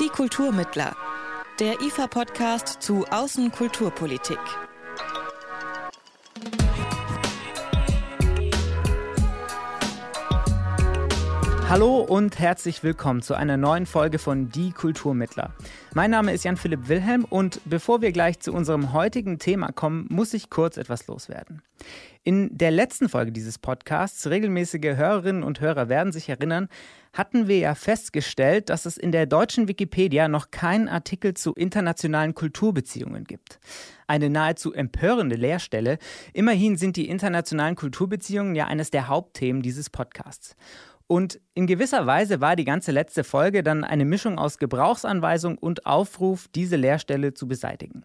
Die Kulturmittler. Der IFA-Podcast zu Außenkulturpolitik. Hallo und herzlich willkommen zu einer neuen Folge von Die Kulturmittler. Mein Name ist Jan-Philipp Wilhelm und bevor wir gleich zu unserem heutigen Thema kommen, muss ich kurz etwas loswerden. In der letzten Folge dieses Podcasts, regelmäßige Hörerinnen und Hörer werden sich erinnern, hatten wir ja festgestellt, dass es in der deutschen Wikipedia noch keinen Artikel zu internationalen Kulturbeziehungen gibt. Eine nahezu empörende Leerstelle. Immerhin sind die internationalen Kulturbeziehungen ja eines der Hauptthemen dieses Podcasts. Und in gewisser Weise war die ganze letzte Folge dann eine Mischung aus Gebrauchsanweisung und Aufruf, diese Leerstelle zu beseitigen.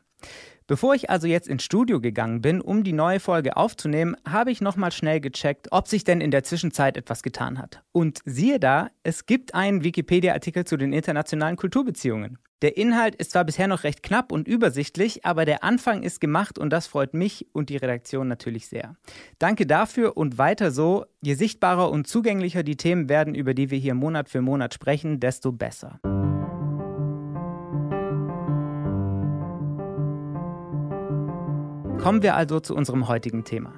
Bevor ich also jetzt ins Studio gegangen bin, um die neue Folge aufzunehmen, habe ich nochmal schnell gecheckt, ob sich denn in der Zwischenzeit etwas getan hat. Und siehe da, es gibt einen Wikipedia-Artikel zu den internationalen Kulturbeziehungen. Der Inhalt ist zwar bisher noch recht knapp und übersichtlich, aber der Anfang ist gemacht und das freut mich und die Redaktion natürlich sehr. Danke dafür und weiter so. Je sichtbarer und zugänglicher die Themen werden, über die wir hier Monat für Monat sprechen, desto besser. Kommen wir also zu unserem heutigen Thema.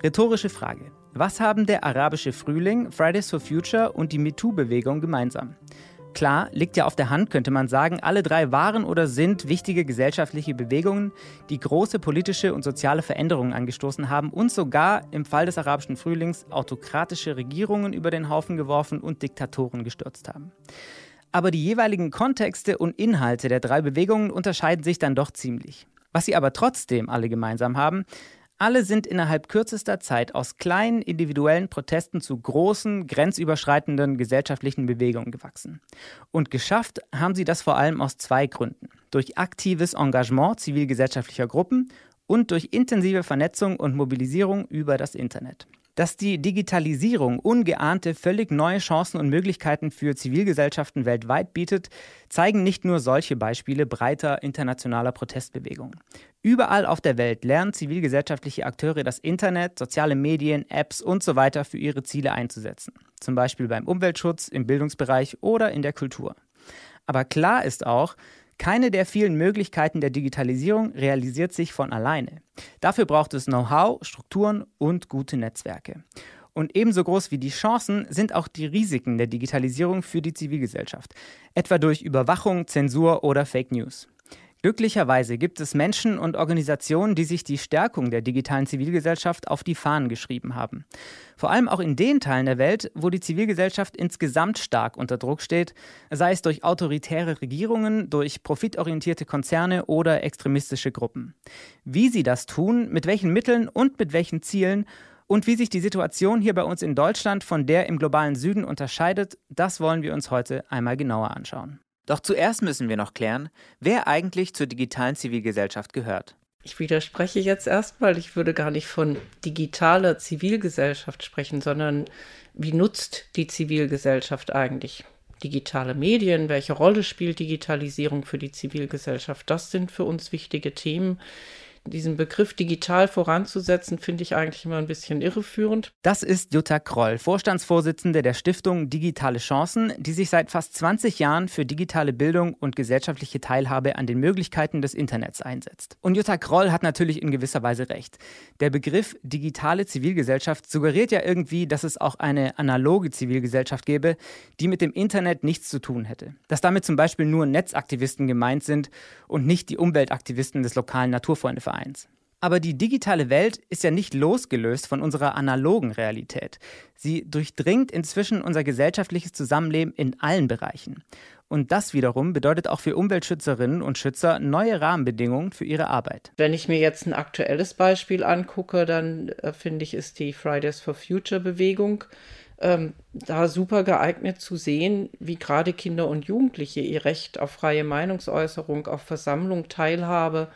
Rhetorische Frage. Was haben der arabische Frühling, Fridays for Future und die MeToo-Bewegung gemeinsam? Klar, liegt ja auf der Hand, könnte man sagen, alle drei waren oder sind wichtige gesellschaftliche Bewegungen, die große politische und soziale Veränderungen angestoßen haben und sogar im Fall des arabischen Frühlings autokratische Regierungen über den Haufen geworfen und Diktatoren gestürzt haben. Aber die jeweiligen Kontexte und Inhalte der drei Bewegungen unterscheiden sich dann doch ziemlich. Was sie aber trotzdem alle gemeinsam haben, alle sind innerhalb kürzester Zeit aus kleinen individuellen Protesten zu großen, grenzüberschreitenden gesellschaftlichen Bewegungen gewachsen. Und geschafft haben sie das vor allem aus zwei Gründen. Durch aktives Engagement zivilgesellschaftlicher Gruppen und durch intensive Vernetzung und Mobilisierung über das Internet. Dass die Digitalisierung ungeahnte, völlig neue Chancen und Möglichkeiten für Zivilgesellschaften weltweit bietet, zeigen nicht nur solche Beispiele breiter internationaler Protestbewegungen. Überall auf der Welt lernen zivilgesellschaftliche Akteure das Internet, soziale Medien, Apps und so weiter für ihre Ziele einzusetzen. Zum Beispiel beim Umweltschutz, im Bildungsbereich oder in der Kultur. Aber klar ist auch, keine der vielen Möglichkeiten der Digitalisierung realisiert sich von alleine. Dafür braucht es Know-how, Strukturen und gute Netzwerke. Und ebenso groß wie die Chancen sind auch die Risiken der Digitalisierung für die Zivilgesellschaft, etwa durch Überwachung, Zensur oder Fake News. Glücklicherweise gibt es Menschen und Organisationen, die sich die Stärkung der digitalen Zivilgesellschaft auf die Fahnen geschrieben haben. Vor allem auch in den Teilen der Welt, wo die Zivilgesellschaft insgesamt stark unter Druck steht, sei es durch autoritäre Regierungen, durch profitorientierte Konzerne oder extremistische Gruppen. Wie sie das tun, mit welchen Mitteln und mit welchen Zielen und wie sich die Situation hier bei uns in Deutschland von der im globalen Süden unterscheidet, das wollen wir uns heute einmal genauer anschauen. Doch zuerst müssen wir noch klären, wer eigentlich zur digitalen Zivilgesellschaft gehört. Ich widerspreche jetzt erstmal, ich würde gar nicht von digitaler Zivilgesellschaft sprechen, sondern wie nutzt die Zivilgesellschaft eigentlich digitale Medien? Welche Rolle spielt Digitalisierung für die Zivilgesellschaft? Das sind für uns wichtige Themen, diesen Begriff digital voranzusetzen, finde ich eigentlich immer ein bisschen irreführend. Das ist Jutta Kroll, Vorstandsvorsitzende der Stiftung Digitale Chancen, die sich seit fast 20 Jahren für digitale Bildung und gesellschaftliche Teilhabe an den Möglichkeiten des Internets einsetzt. Und Jutta Kroll hat natürlich in gewisser Weise recht. Der Begriff digitale Zivilgesellschaft suggeriert ja irgendwie, dass es auch eine analoge Zivilgesellschaft gäbe, die mit dem Internet nichts zu tun hätte. Dass damit zum Beispiel nur Netzaktivisten gemeint sind und nicht die Umweltaktivisten des lokalen Naturfreundevereins. 1. Aber die digitale Welt ist ja nicht losgelöst von unserer analogen Realität. Sie durchdringt inzwischen unser gesellschaftliches Zusammenleben in allen Bereichen. Und das wiederum bedeutet auch für Umweltschützerinnen und Schützer neue Rahmenbedingungen für ihre Arbeit. Wenn ich mir jetzt ein aktuelles Beispiel angucke, dann äh, finde ich, ist die Fridays for Future Bewegung ähm, da super geeignet zu sehen, wie gerade Kinder und Jugendliche ihr Recht auf freie Meinungsäußerung, auf Versammlung, Teilhabe,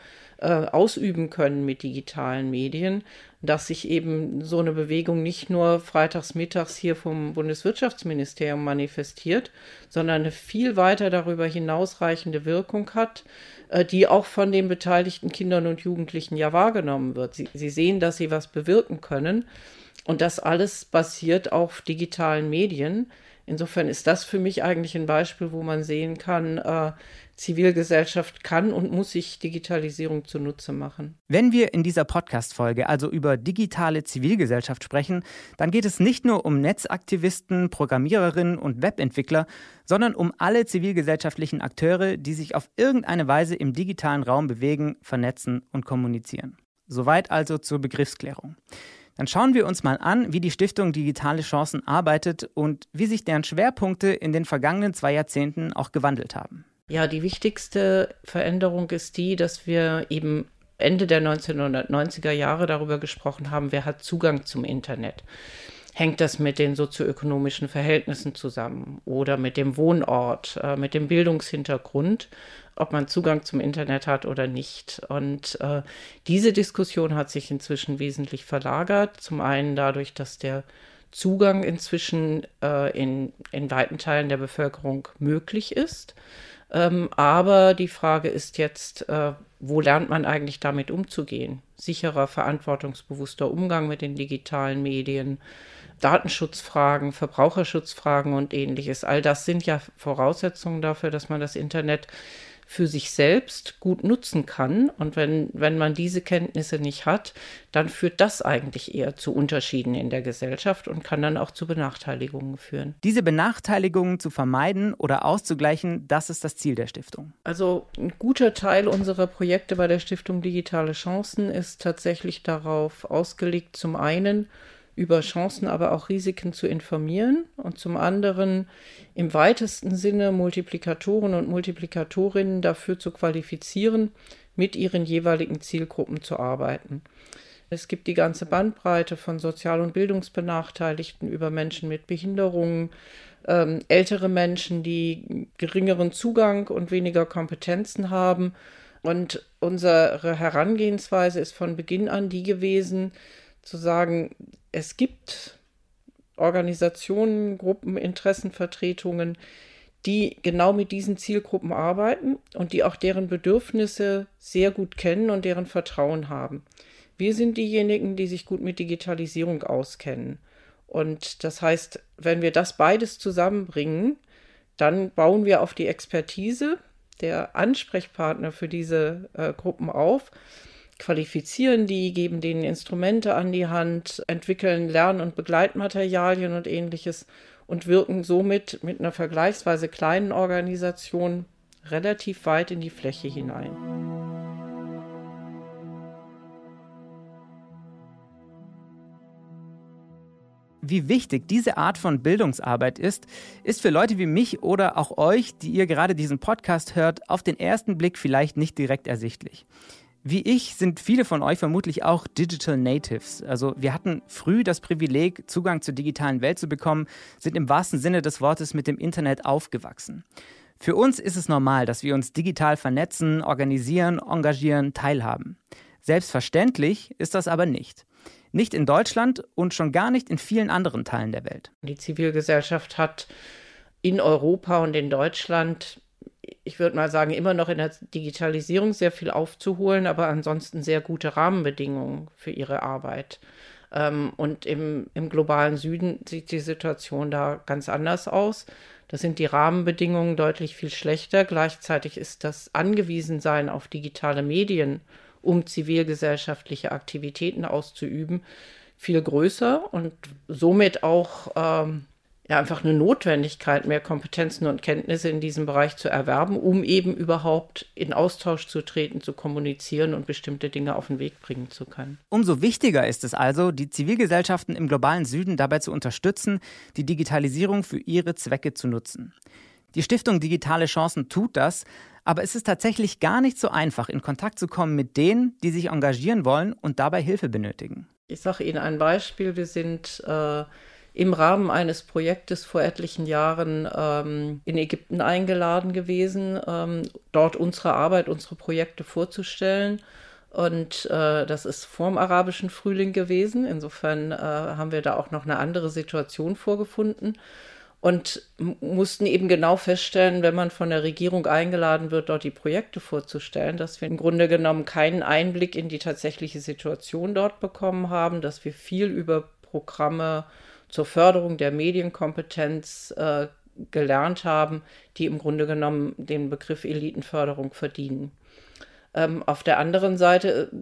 äh, ausüben können mit digitalen Medien, dass sich eben so eine Bewegung nicht nur freitags mittags hier vom Bundeswirtschaftsministerium manifestiert, sondern eine viel weiter darüber hinausreichende Wirkung hat, äh, die auch von den beteiligten Kindern und Jugendlichen ja wahrgenommen wird. Sie, sie sehen, dass sie was bewirken können. Und das alles basiert auf digitalen Medien. Insofern ist das für mich eigentlich ein Beispiel, wo man sehen kann, äh, Zivilgesellschaft kann und muss sich Digitalisierung zunutze machen. Wenn wir in dieser Podcast-Folge also über digitale Zivilgesellschaft sprechen, dann geht es nicht nur um Netzaktivisten, Programmiererinnen und Webentwickler, sondern um alle zivilgesellschaftlichen Akteure, die sich auf irgendeine Weise im digitalen Raum bewegen, vernetzen und kommunizieren. Soweit also zur Begriffsklärung. Dann schauen wir uns mal an, wie die Stiftung Digitale Chancen arbeitet und wie sich deren Schwerpunkte in den vergangenen zwei Jahrzehnten auch gewandelt haben. Ja, die wichtigste Veränderung ist die, dass wir eben Ende der 1990er Jahre darüber gesprochen haben, wer hat Zugang zum Internet. Hängt das mit den sozioökonomischen Verhältnissen zusammen oder mit dem Wohnort, äh, mit dem Bildungshintergrund, ob man Zugang zum Internet hat oder nicht. Und äh, diese Diskussion hat sich inzwischen wesentlich verlagert. Zum einen dadurch, dass der Zugang inzwischen äh, in, in weiten Teilen der Bevölkerung möglich ist. Ähm, aber die Frage ist jetzt, äh, wo lernt man eigentlich damit umzugehen? Sicherer, verantwortungsbewusster Umgang mit den digitalen Medien, Datenschutzfragen, Verbraucherschutzfragen und ähnliches. All das sind ja Voraussetzungen dafür, dass man das Internet für sich selbst gut nutzen kann. Und wenn, wenn man diese Kenntnisse nicht hat, dann führt das eigentlich eher zu Unterschieden in der Gesellschaft und kann dann auch zu Benachteiligungen führen. Diese Benachteiligungen zu vermeiden oder auszugleichen, das ist das Ziel der Stiftung. Also ein guter Teil unserer Projekte bei der Stiftung Digitale Chancen ist tatsächlich darauf ausgelegt, zum einen über Chancen, aber auch Risiken zu informieren und zum anderen im weitesten Sinne Multiplikatoren und Multiplikatorinnen dafür zu qualifizieren, mit ihren jeweiligen Zielgruppen zu arbeiten. Es gibt die ganze Bandbreite von Sozial- und Bildungsbenachteiligten über Menschen mit Behinderungen, ähm, ältere Menschen, die geringeren Zugang und weniger Kompetenzen haben. Und unsere Herangehensweise ist von Beginn an die gewesen, zu sagen, es gibt Organisationen, Gruppen, Interessenvertretungen, die genau mit diesen Zielgruppen arbeiten und die auch deren Bedürfnisse sehr gut kennen und deren Vertrauen haben. Wir sind diejenigen, die sich gut mit Digitalisierung auskennen. Und das heißt, wenn wir das beides zusammenbringen, dann bauen wir auf die Expertise der Ansprechpartner für diese äh, Gruppen auf qualifizieren die, geben denen Instrumente an die Hand, entwickeln Lern- und Begleitmaterialien und ähnliches und wirken somit mit einer vergleichsweise kleinen Organisation relativ weit in die Fläche hinein. Wie wichtig diese Art von Bildungsarbeit ist, ist für Leute wie mich oder auch euch, die ihr gerade diesen Podcast hört, auf den ersten Blick vielleicht nicht direkt ersichtlich. Wie ich sind viele von euch vermutlich auch Digital Natives. Also wir hatten früh das Privileg, Zugang zur digitalen Welt zu bekommen, sind im wahrsten Sinne des Wortes mit dem Internet aufgewachsen. Für uns ist es normal, dass wir uns digital vernetzen, organisieren, engagieren, teilhaben. Selbstverständlich ist das aber nicht. Nicht in Deutschland und schon gar nicht in vielen anderen Teilen der Welt. Die Zivilgesellschaft hat in Europa und in Deutschland ich würde mal sagen, immer noch in der Digitalisierung sehr viel aufzuholen, aber ansonsten sehr gute Rahmenbedingungen für ihre Arbeit. Ähm, und im, im globalen Süden sieht die Situation da ganz anders aus. Da sind die Rahmenbedingungen deutlich viel schlechter. Gleichzeitig ist das Angewiesensein auf digitale Medien, um zivilgesellschaftliche Aktivitäten auszuüben, viel größer und somit auch ähm, ja einfach eine Notwendigkeit, mehr Kompetenzen und Kenntnisse in diesem Bereich zu erwerben, um eben überhaupt in Austausch zu treten, zu kommunizieren und bestimmte Dinge auf den Weg bringen zu können. Umso wichtiger ist es also, die Zivilgesellschaften im globalen Süden dabei zu unterstützen, die Digitalisierung für ihre Zwecke zu nutzen. Die Stiftung Digitale Chancen tut das, aber es ist tatsächlich gar nicht so einfach, in Kontakt zu kommen mit denen, die sich engagieren wollen und dabei Hilfe benötigen. Ich sage Ihnen ein Beispiel. Wir sind äh, im Rahmen eines Projektes vor etlichen Jahren ähm, in Ägypten eingeladen gewesen, ähm, dort unsere Arbeit, unsere Projekte vorzustellen. Und äh, das ist vorm arabischen Frühling gewesen. Insofern äh, haben wir da auch noch eine andere Situation vorgefunden und mussten eben genau feststellen, wenn man von der Regierung eingeladen wird, dort die Projekte vorzustellen, dass wir im Grunde genommen keinen Einblick in die tatsächliche Situation dort bekommen haben, dass wir viel über Programme zur Förderung der Medienkompetenz äh, gelernt haben, die im Grunde genommen den Begriff Elitenförderung verdienen. Ähm, auf der anderen Seite äh,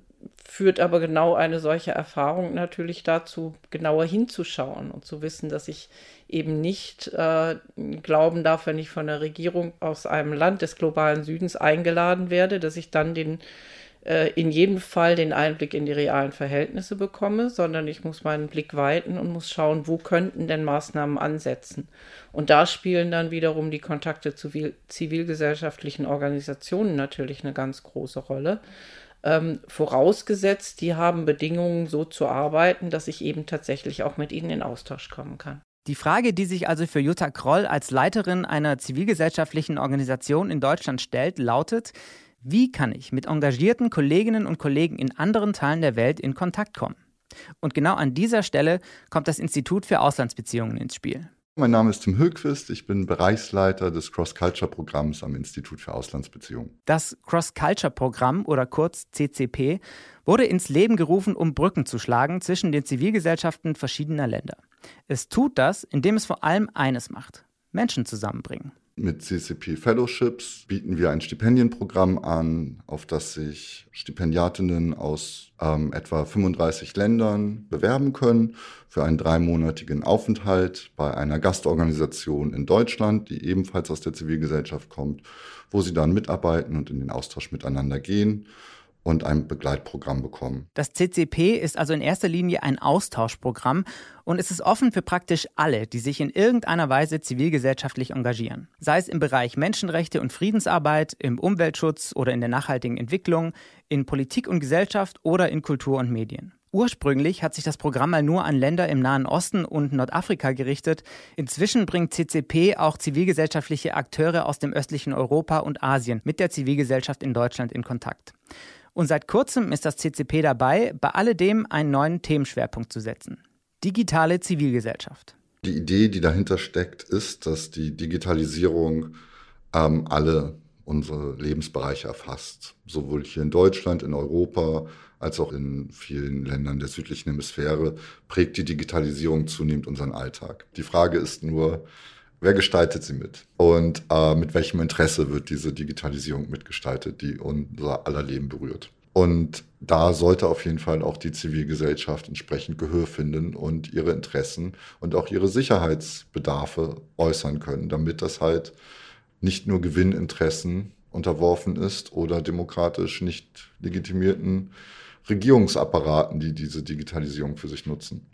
führt aber genau eine solche Erfahrung natürlich dazu, genauer hinzuschauen und zu wissen, dass ich eben nicht äh, glauben darf, wenn ich von der Regierung aus einem Land des globalen Südens eingeladen werde, dass ich dann den äh, in jedem Fall den Einblick in die realen Verhältnisse bekomme, sondern ich muss meinen Blick weiten und muss schauen, wo könnten denn Maßnahmen ansetzen. Und da spielen dann wiederum die Kontakte zu zivilgesellschaftlichen Organisationen natürlich eine ganz große Rolle. Ähm, vorausgesetzt, die haben Bedingungen so zu arbeiten, dass ich eben tatsächlich auch mit ihnen in Austausch kommen kann. Die Frage, die sich also für Jutta Kroll als Leiterin einer zivilgesellschaftlichen Organisation in Deutschland stellt, lautet, wie kann ich mit engagierten Kolleginnen und Kollegen in anderen Teilen der Welt in Kontakt kommen? Und genau an dieser Stelle kommt das Institut für Auslandsbeziehungen ins Spiel. Mein Name ist Tim Högquist, ich bin Bereichsleiter des Cross-Culture-Programms am Institut für Auslandsbeziehungen. Das Cross-Culture-Programm oder kurz CCP wurde ins Leben gerufen, um Brücken zu schlagen zwischen den Zivilgesellschaften verschiedener Länder. Es tut das, indem es vor allem eines macht: Menschen zusammenbringen. Mit CCP Fellowships bieten wir ein Stipendienprogramm an, auf das sich Stipendiatinnen aus ähm, etwa 35 Ländern bewerben können für einen dreimonatigen Aufenthalt bei einer Gastorganisation in Deutschland, die ebenfalls aus der Zivilgesellschaft kommt, wo sie dann mitarbeiten und in den Austausch miteinander gehen und ein Begleitprogramm bekommen. Das CCP ist also in erster Linie ein Austauschprogramm und es ist offen für praktisch alle, die sich in irgendeiner Weise zivilgesellschaftlich engagieren. Sei es im Bereich Menschenrechte und Friedensarbeit, im Umweltschutz oder in der nachhaltigen Entwicklung, in Politik und Gesellschaft oder in Kultur und Medien. Ursprünglich hat sich das Programm mal nur an Länder im Nahen Osten und Nordafrika gerichtet. Inzwischen bringt CCP auch zivilgesellschaftliche Akteure aus dem östlichen Europa und Asien mit der Zivilgesellschaft in Deutschland in Kontakt. Und seit kurzem ist das CCP dabei, bei alledem einen neuen Themenschwerpunkt zu setzen. Digitale Zivilgesellschaft. Die Idee, die dahinter steckt, ist, dass die Digitalisierung ähm, alle unsere Lebensbereiche erfasst. Sowohl hier in Deutschland, in Europa, als auch in vielen Ländern der südlichen Hemisphäre prägt die Digitalisierung zunehmend unseren Alltag. Die Frage ist nur, Wer gestaltet sie mit? Und äh, mit welchem Interesse wird diese Digitalisierung mitgestaltet, die unser aller Leben berührt? Und da sollte auf jeden Fall auch die Zivilgesellschaft entsprechend Gehör finden und ihre Interessen und auch ihre Sicherheitsbedarfe äußern können, damit das halt nicht nur Gewinninteressen unterworfen ist oder demokratisch nicht legitimierten Regierungsapparaten, die diese Digitalisierung für sich nutzen.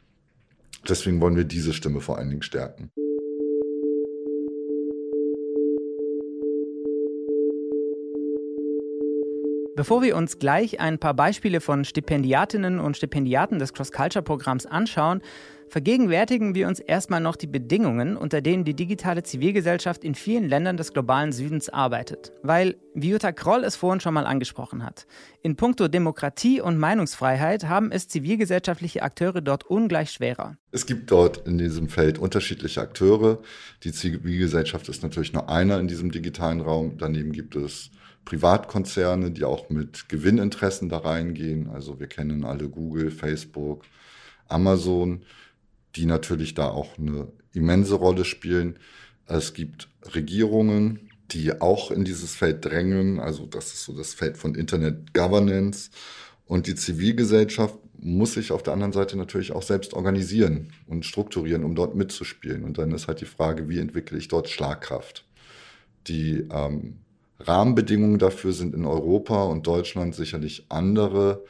Deswegen wollen wir diese Stimme vor allen Dingen stärken. Bevor wir uns gleich ein paar Beispiele von Stipendiatinnen und Stipendiaten des Cross-Culture-Programms anschauen, vergegenwärtigen wir uns erstmal noch die Bedingungen, unter denen die digitale Zivilgesellschaft in vielen Ländern des globalen Südens arbeitet. Weil, wie Jutta Kroll es vorhin schon mal angesprochen hat, in puncto Demokratie und Meinungsfreiheit haben es zivilgesellschaftliche Akteure dort ungleich schwerer. Es gibt dort in diesem Feld unterschiedliche Akteure. Die Zivilgesellschaft ist natürlich nur einer in diesem digitalen Raum. Daneben gibt es Privatkonzerne, die auch mit Gewinninteressen da reingehen. Also wir kennen alle Google, Facebook, Amazon, die natürlich da auch eine immense Rolle spielen. Es gibt Regierungen, die auch in dieses Feld drängen. Also das ist so das Feld von Internet Governance. Und die Zivilgesellschaft muss sich auf der anderen Seite natürlich auch selbst organisieren und strukturieren, um dort mitzuspielen. Und dann ist halt die Frage, wie entwickle ich dort Schlagkraft? Die ähm, Rahmenbedingungen dafür sind in Europa und Deutschland sicherlich andere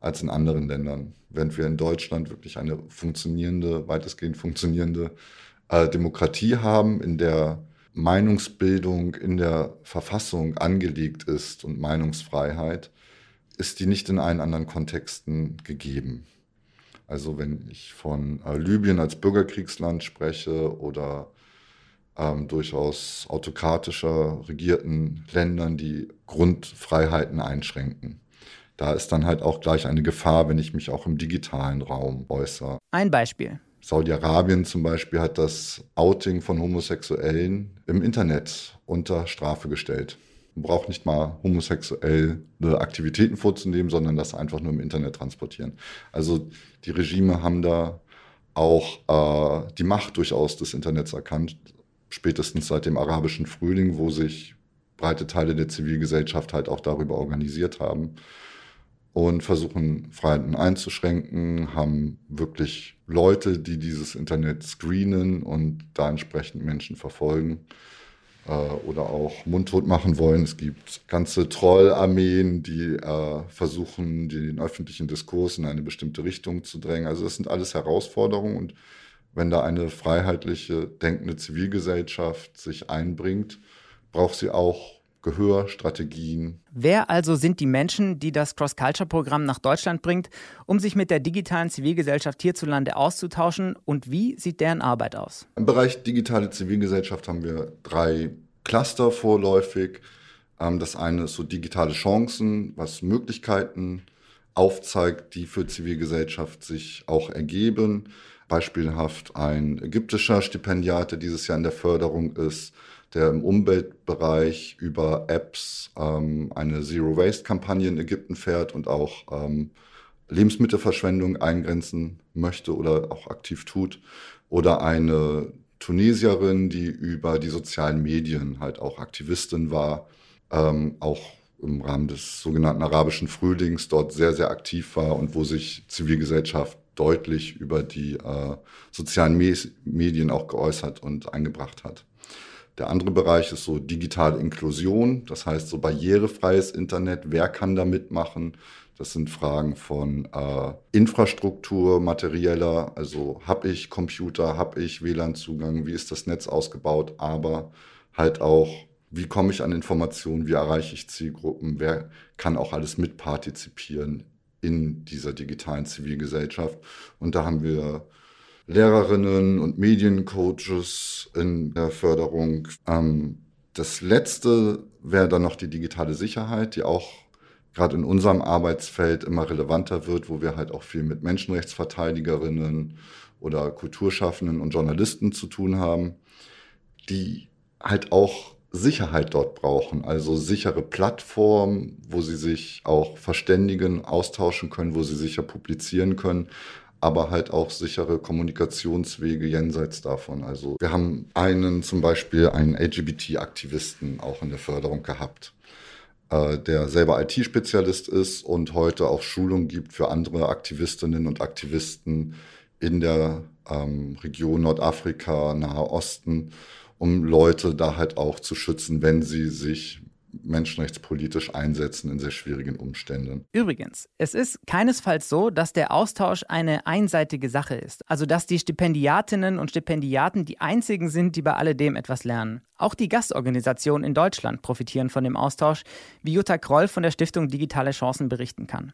als in anderen Ländern. Während wir in Deutschland wirklich eine funktionierende, weitestgehend funktionierende äh, Demokratie haben, in der Meinungsbildung in der Verfassung angelegt ist und Meinungsfreiheit, ist die nicht in allen anderen Kontexten gegeben. Also wenn ich von äh, Libyen als Bürgerkriegsland spreche oder ähm, durchaus autokratischer regierten Ländern, die Grundfreiheiten einschränken. Da ist dann halt auch gleich eine Gefahr, wenn ich mich auch im digitalen Raum äußere. Ein Beispiel. Saudi-Arabien zum Beispiel hat das Outing von Homosexuellen im Internet unter Strafe gestellt. Man braucht nicht mal homosexuelle Aktivitäten vorzunehmen, sondern das einfach nur im Internet transportieren. Also die Regime haben da auch äh, die Macht durchaus des Internets erkannt, spätestens seit dem arabischen Frühling, wo sich breite Teile der Zivilgesellschaft halt auch darüber organisiert haben und versuchen Freiheiten einzuschränken, haben wirklich Leute, die dieses Internet screenen und da entsprechend Menschen verfolgen äh, oder auch mundtot machen wollen. Es gibt ganze Trollarmeen, die äh, versuchen, den öffentlichen Diskurs in eine bestimmte Richtung zu drängen. Also das sind alles Herausforderungen und wenn da eine freiheitliche, denkende Zivilgesellschaft sich einbringt, braucht sie auch Gehör, Strategien. Wer also sind die Menschen, die das Cross-Culture-Programm nach Deutschland bringt, um sich mit der digitalen Zivilgesellschaft hierzulande auszutauschen und wie sieht deren Arbeit aus? Im Bereich digitale Zivilgesellschaft haben wir drei Cluster vorläufig. Ähm, das eine ist so digitale Chancen, was Möglichkeiten aufzeigt, die für Zivilgesellschaft sich auch ergeben. Beispielhaft ein ägyptischer Stipendiat, der dieses Jahr in der Förderung ist, der im Umweltbereich über Apps ähm, eine Zero-Waste-Kampagne in Ägypten fährt und auch ähm, Lebensmittelverschwendung eingrenzen möchte oder auch aktiv tut. Oder eine Tunesierin, die über die sozialen Medien halt auch Aktivistin war, ähm, auch im Rahmen des sogenannten arabischen Frühlings dort sehr, sehr aktiv war und wo sich Zivilgesellschaft deutlich über die äh, sozialen Me Medien auch geäußert und eingebracht hat. Der andere Bereich ist so digitale Inklusion, das heißt so barrierefreies Internet. Wer kann da mitmachen? Das sind Fragen von äh, Infrastruktur, materieller, also habe ich Computer, habe ich WLAN-Zugang, wie ist das Netz ausgebaut, aber halt auch, wie komme ich an Informationen, wie erreiche ich Zielgruppen, wer kann auch alles mitpartizipieren in dieser digitalen Zivilgesellschaft. Und da haben wir Lehrerinnen und Mediencoaches in der Förderung. Ähm, das letzte wäre dann noch die digitale Sicherheit, die auch gerade in unserem Arbeitsfeld immer relevanter wird, wo wir halt auch viel mit Menschenrechtsverteidigerinnen oder Kulturschaffenden und Journalisten zu tun haben, die halt auch Sicherheit dort brauchen, also sichere Plattformen, wo sie sich auch verständigen, austauschen können, wo sie sicher publizieren können, aber halt auch sichere Kommunikationswege jenseits davon. Also wir haben einen zum Beispiel einen LGBT-Aktivisten auch in der Förderung gehabt, äh, der selber IT-Spezialist ist und heute auch Schulung gibt für andere Aktivistinnen und Aktivisten in der ähm, Region Nordafrika, Nahe Osten, um Leute da halt auch zu schützen, wenn sie sich menschenrechtspolitisch einsetzen in sehr schwierigen Umständen. Übrigens, es ist keinesfalls so, dass der Austausch eine einseitige Sache ist. Also dass die Stipendiatinnen und Stipendiaten die einzigen sind, die bei alledem etwas lernen. Auch die Gastorganisationen in Deutschland profitieren von dem Austausch, wie Jutta Kroll von der Stiftung Digitale Chancen berichten kann.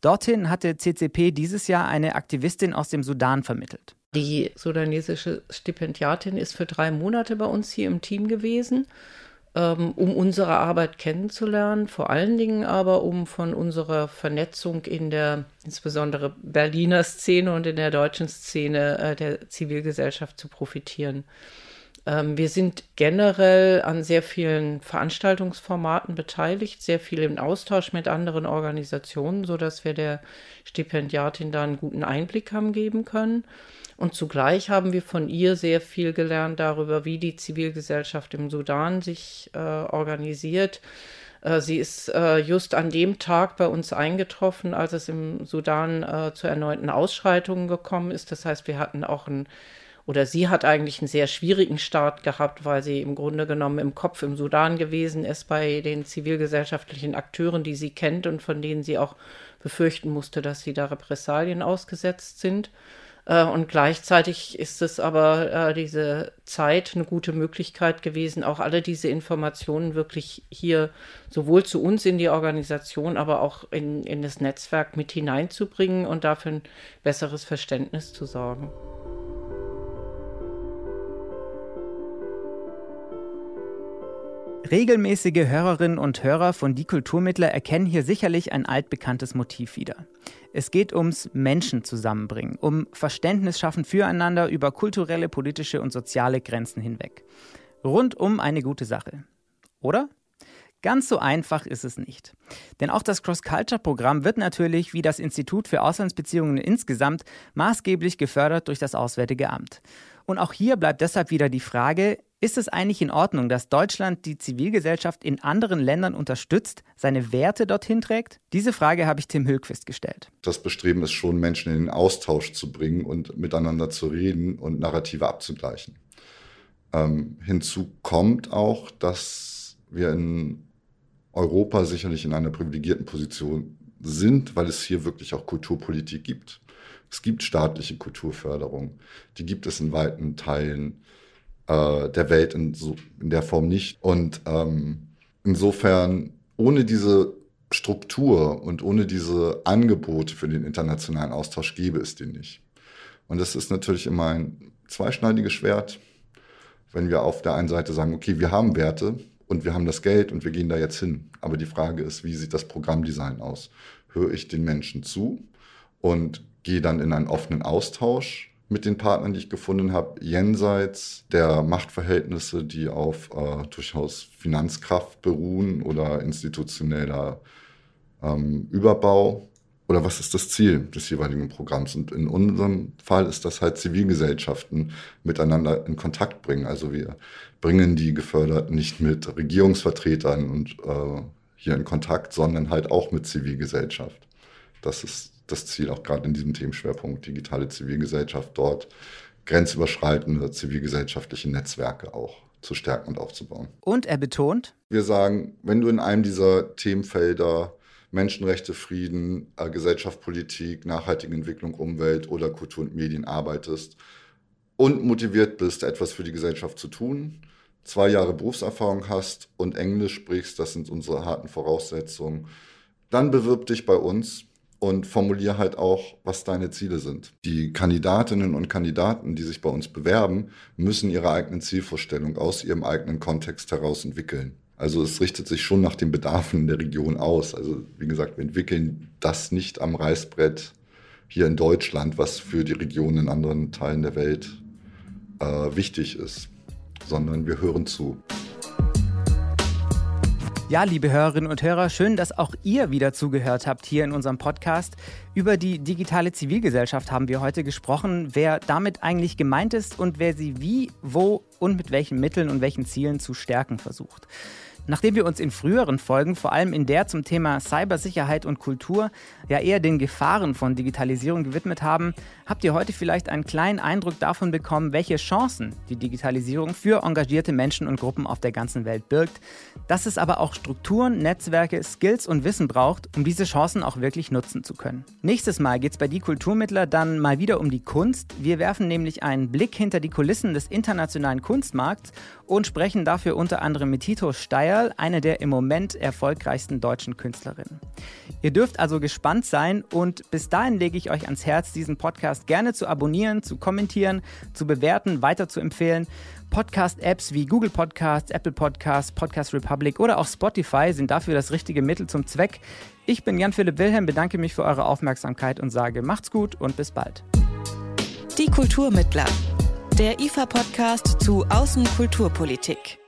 Dorthin hatte CCP dieses Jahr eine Aktivistin aus dem Sudan vermittelt. Die sudanesische Stipendiatin ist für drei Monate bei uns hier im Team gewesen ähm, um unsere Arbeit kennenzulernen, vor allen Dingen aber um von unserer Vernetzung in der insbesondere Berliner Szene und in der deutschen Szene äh, der Zivilgesellschaft zu profitieren. Ähm, wir sind generell an sehr vielen Veranstaltungsformaten beteiligt, sehr viel im Austausch mit anderen Organisationen, sodass wir der Stipendiatin da einen guten Einblick haben geben können. Und zugleich haben wir von ihr sehr viel gelernt darüber, wie die Zivilgesellschaft im Sudan sich äh, organisiert. Äh, sie ist äh, just an dem Tag bei uns eingetroffen, als es im Sudan äh, zu erneuten Ausschreitungen gekommen ist. Das heißt, wir hatten auch ein oder sie hat eigentlich einen sehr schwierigen Start gehabt, weil sie im Grunde genommen im Kopf im Sudan gewesen ist bei den zivilgesellschaftlichen Akteuren, die sie kennt und von denen sie auch befürchten musste, dass sie da Repressalien ausgesetzt sind. Äh, und gleichzeitig ist es aber äh, diese Zeit eine gute Möglichkeit gewesen, auch alle diese Informationen wirklich hier sowohl zu uns in die Organisation, aber auch in, in das Netzwerk mit hineinzubringen und dafür ein besseres Verständnis zu sorgen. Regelmäßige Hörerinnen und Hörer von Die Kulturmittler erkennen hier sicherlich ein altbekanntes Motiv wieder. Es geht ums Menschen zusammenbringen, um Verständnis schaffen füreinander über kulturelle, politische und soziale Grenzen hinweg. Rundum eine gute Sache. Oder? Ganz so einfach ist es nicht. Denn auch das Cross-Culture-Programm wird natürlich, wie das Institut für Auslandsbeziehungen insgesamt, maßgeblich gefördert durch das Auswärtige Amt. Und auch hier bleibt deshalb wieder die Frage, ist es eigentlich in Ordnung, dass Deutschland die Zivilgesellschaft in anderen Ländern unterstützt, seine Werte dorthin trägt? Diese Frage habe ich Tim Höhlquist gestellt. Das Bestreben ist schon, Menschen in den Austausch zu bringen und miteinander zu reden und Narrative abzugleichen. Ähm, hinzu kommt auch, dass wir in Europa sicherlich in einer privilegierten Position sind, weil es hier wirklich auch Kulturpolitik gibt. Es gibt staatliche Kulturförderung, die gibt es in weiten Teilen äh, der Welt in, so, in der Form nicht. Und ähm, insofern, ohne diese Struktur und ohne diese Angebote für den internationalen Austausch gäbe es den nicht. Und das ist natürlich immer ein zweischneidiges Schwert, wenn wir auf der einen Seite sagen, okay, wir haben Werte, und wir haben das Geld und wir gehen da jetzt hin. Aber die Frage ist, wie sieht das Programmdesign aus? Höre ich den Menschen zu und gehe dann in einen offenen Austausch mit den Partnern, die ich gefunden habe, jenseits der Machtverhältnisse, die auf äh, durchaus Finanzkraft beruhen oder institutioneller ähm, Überbau oder was ist das Ziel des jeweiligen Programms? Und in unserem Fall ist das halt Zivilgesellschaften miteinander in Kontakt bringen. Also wir bringen die Geförderten nicht mit Regierungsvertretern und äh, hier in Kontakt, sondern halt auch mit Zivilgesellschaft. Das ist das Ziel auch gerade in diesem Themenschwerpunkt digitale Zivilgesellschaft dort grenzüberschreitende zivilgesellschaftliche Netzwerke auch zu stärken und aufzubauen. Und er betont, wir sagen, wenn du in einem dieser Themenfelder Menschenrechte, Frieden, äh, Gesellschaft, Politik, nachhaltige Entwicklung, Umwelt oder Kultur und Medien arbeitest und motiviert bist, etwas für die Gesellschaft zu tun, zwei Jahre Berufserfahrung hast und Englisch sprichst, das sind unsere harten Voraussetzungen, dann bewirb dich bei uns und formulier halt auch, was deine Ziele sind. Die Kandidatinnen und Kandidaten, die sich bei uns bewerben, müssen ihre eigenen Zielvorstellungen aus ihrem eigenen Kontext heraus entwickeln. Also es richtet sich schon nach den Bedarfen der Region aus. Also wie gesagt, wir entwickeln das nicht am Reißbrett hier in Deutschland, was für die Regionen in anderen Teilen der Welt äh, wichtig ist, sondern wir hören zu. Ja, liebe Hörerinnen und Hörer, schön, dass auch ihr wieder zugehört habt hier in unserem Podcast. Über die digitale Zivilgesellschaft haben wir heute gesprochen, wer damit eigentlich gemeint ist und wer sie wie, wo und mit welchen Mitteln und welchen Zielen zu stärken versucht. Nachdem wir uns in früheren Folgen, vor allem in der zum Thema Cybersicherheit und Kultur, ja eher den Gefahren von Digitalisierung gewidmet haben, habt ihr heute vielleicht einen kleinen Eindruck davon bekommen, welche Chancen die Digitalisierung für engagierte Menschen und Gruppen auf der ganzen Welt birgt, dass es aber auch Strukturen, Netzwerke, Skills und Wissen braucht, um diese Chancen auch wirklich nutzen zu können. Nächstes Mal geht es bei Die Kulturmittler dann mal wieder um die Kunst. Wir werfen nämlich einen Blick hinter die Kulissen des internationalen Kunstmarkts und sprechen dafür unter anderem mit Tito Steyer, eine der im Moment erfolgreichsten deutschen Künstlerinnen. Ihr dürft also gespannt sein und bis dahin lege ich euch ans Herz, diesen Podcast gerne zu abonnieren, zu kommentieren, zu bewerten, weiterzuempfehlen. Podcast-Apps wie Google Podcasts, Apple Podcasts, Podcast Republic oder auch Spotify sind dafür das richtige Mittel zum Zweck. Ich bin Jan-Philipp Wilhelm, bedanke mich für eure Aufmerksamkeit und sage macht's gut und bis bald. Die Kulturmittler der IFA-Podcast zu Außenkulturpolitik.